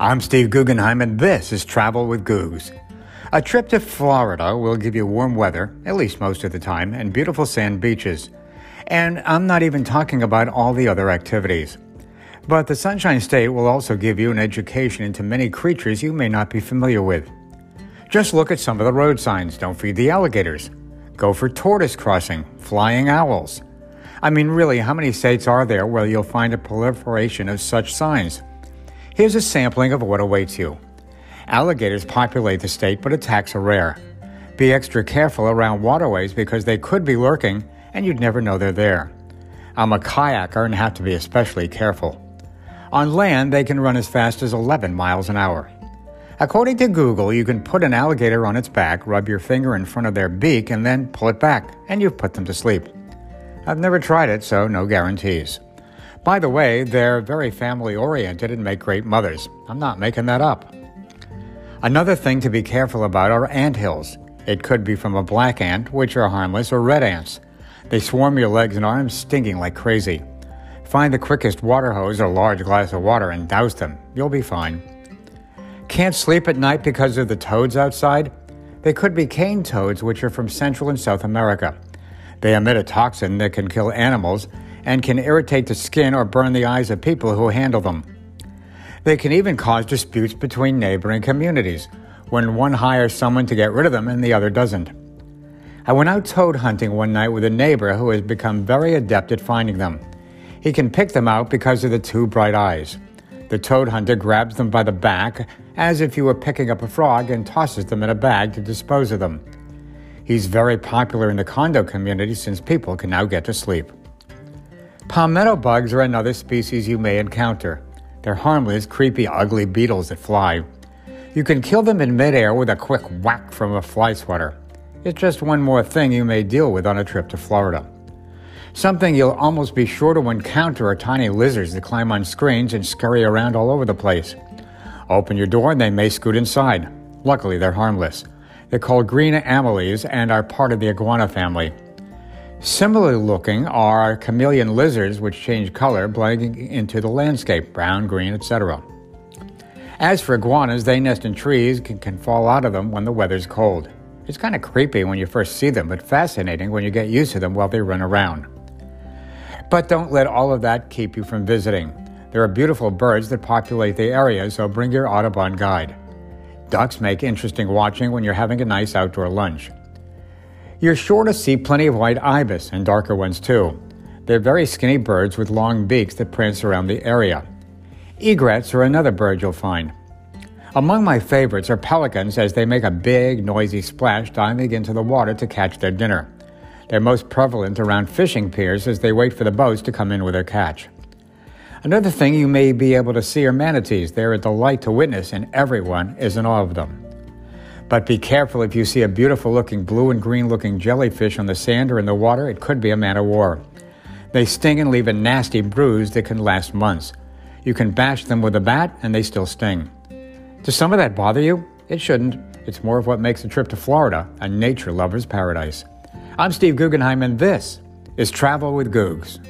I'm Steve Guggenheim, and this is Travel with Googs. A trip to Florida will give you warm weather, at least most of the time, and beautiful sand beaches. And I'm not even talking about all the other activities. But the Sunshine State will also give you an education into many creatures you may not be familiar with. Just look at some of the road signs don't feed the alligators. Gopher tortoise crossing, flying owls. I mean, really, how many states are there where you'll find a proliferation of such signs? Here's a sampling of what awaits you. Alligators populate the state, but attacks are rare. Be extra careful around waterways because they could be lurking and you'd never know they're there. I'm a kayaker and have to be especially careful. On land, they can run as fast as 11 miles an hour. According to Google, you can put an alligator on its back, rub your finger in front of their beak, and then pull it back, and you've put them to sleep. I've never tried it, so no guarantees. By the way, they're very family oriented and make great mothers. I'm not making that up. Another thing to be careful about are ant hills. It could be from a black ant, which are harmless, or red ants. They swarm your legs and arms, stinging like crazy. Find the quickest water hose or large glass of water and douse them. You'll be fine. Can't sleep at night because of the toads outside? They could be cane toads, which are from Central and South America. They emit a toxin that can kill animals and can irritate the skin or burn the eyes of people who handle them. They can even cause disputes between neighboring communities when one hires someone to get rid of them and the other doesn't. I went out toad hunting one night with a neighbor who has become very adept at finding them. He can pick them out because of the two bright eyes. The toad hunter grabs them by the back as if he were picking up a frog and tosses them in a bag to dispose of them. He's very popular in the condo community since people can now get to sleep. Palmetto bugs are another species you may encounter. They're harmless, creepy, ugly beetles that fly. You can kill them in midair with a quick whack from a fly swatter. It's just one more thing you may deal with on a trip to Florida. Something you'll almost be sure to encounter are tiny lizards that climb on screens and scurry around all over the place. Open your door and they may scoot inside. Luckily, they're harmless. They're called green anoles and are part of the iguana family. Similarly looking are chameleon lizards, which change color, blending into the landscape brown, green, etc. As for iguanas, they nest in trees and can fall out of them when the weather's cold. It's kind of creepy when you first see them, but fascinating when you get used to them while they run around. But don't let all of that keep you from visiting. There are beautiful birds that populate the area, so bring your Audubon guide. Ducks make interesting watching when you're having a nice outdoor lunch. You're sure to see plenty of white ibis and darker ones too. They're very skinny birds with long beaks that prance around the area. Egrets are another bird you'll find. Among my favorites are pelicans as they make a big, noisy splash diving into the water to catch their dinner. They're most prevalent around fishing piers as they wait for the boats to come in with their catch. Another thing you may be able to see are manatees. They're a delight to witness, and everyone is in awe of them. But be careful if you see a beautiful looking blue and green looking jellyfish on the sand or in the water, it could be a man of war. They sting and leave a nasty bruise that can last months. You can bash them with a bat and they still sting. Does some of that bother you? It shouldn't. It's more of what makes a trip to Florida a nature lover's paradise. I'm Steve Guggenheim, and this is Travel with Googs.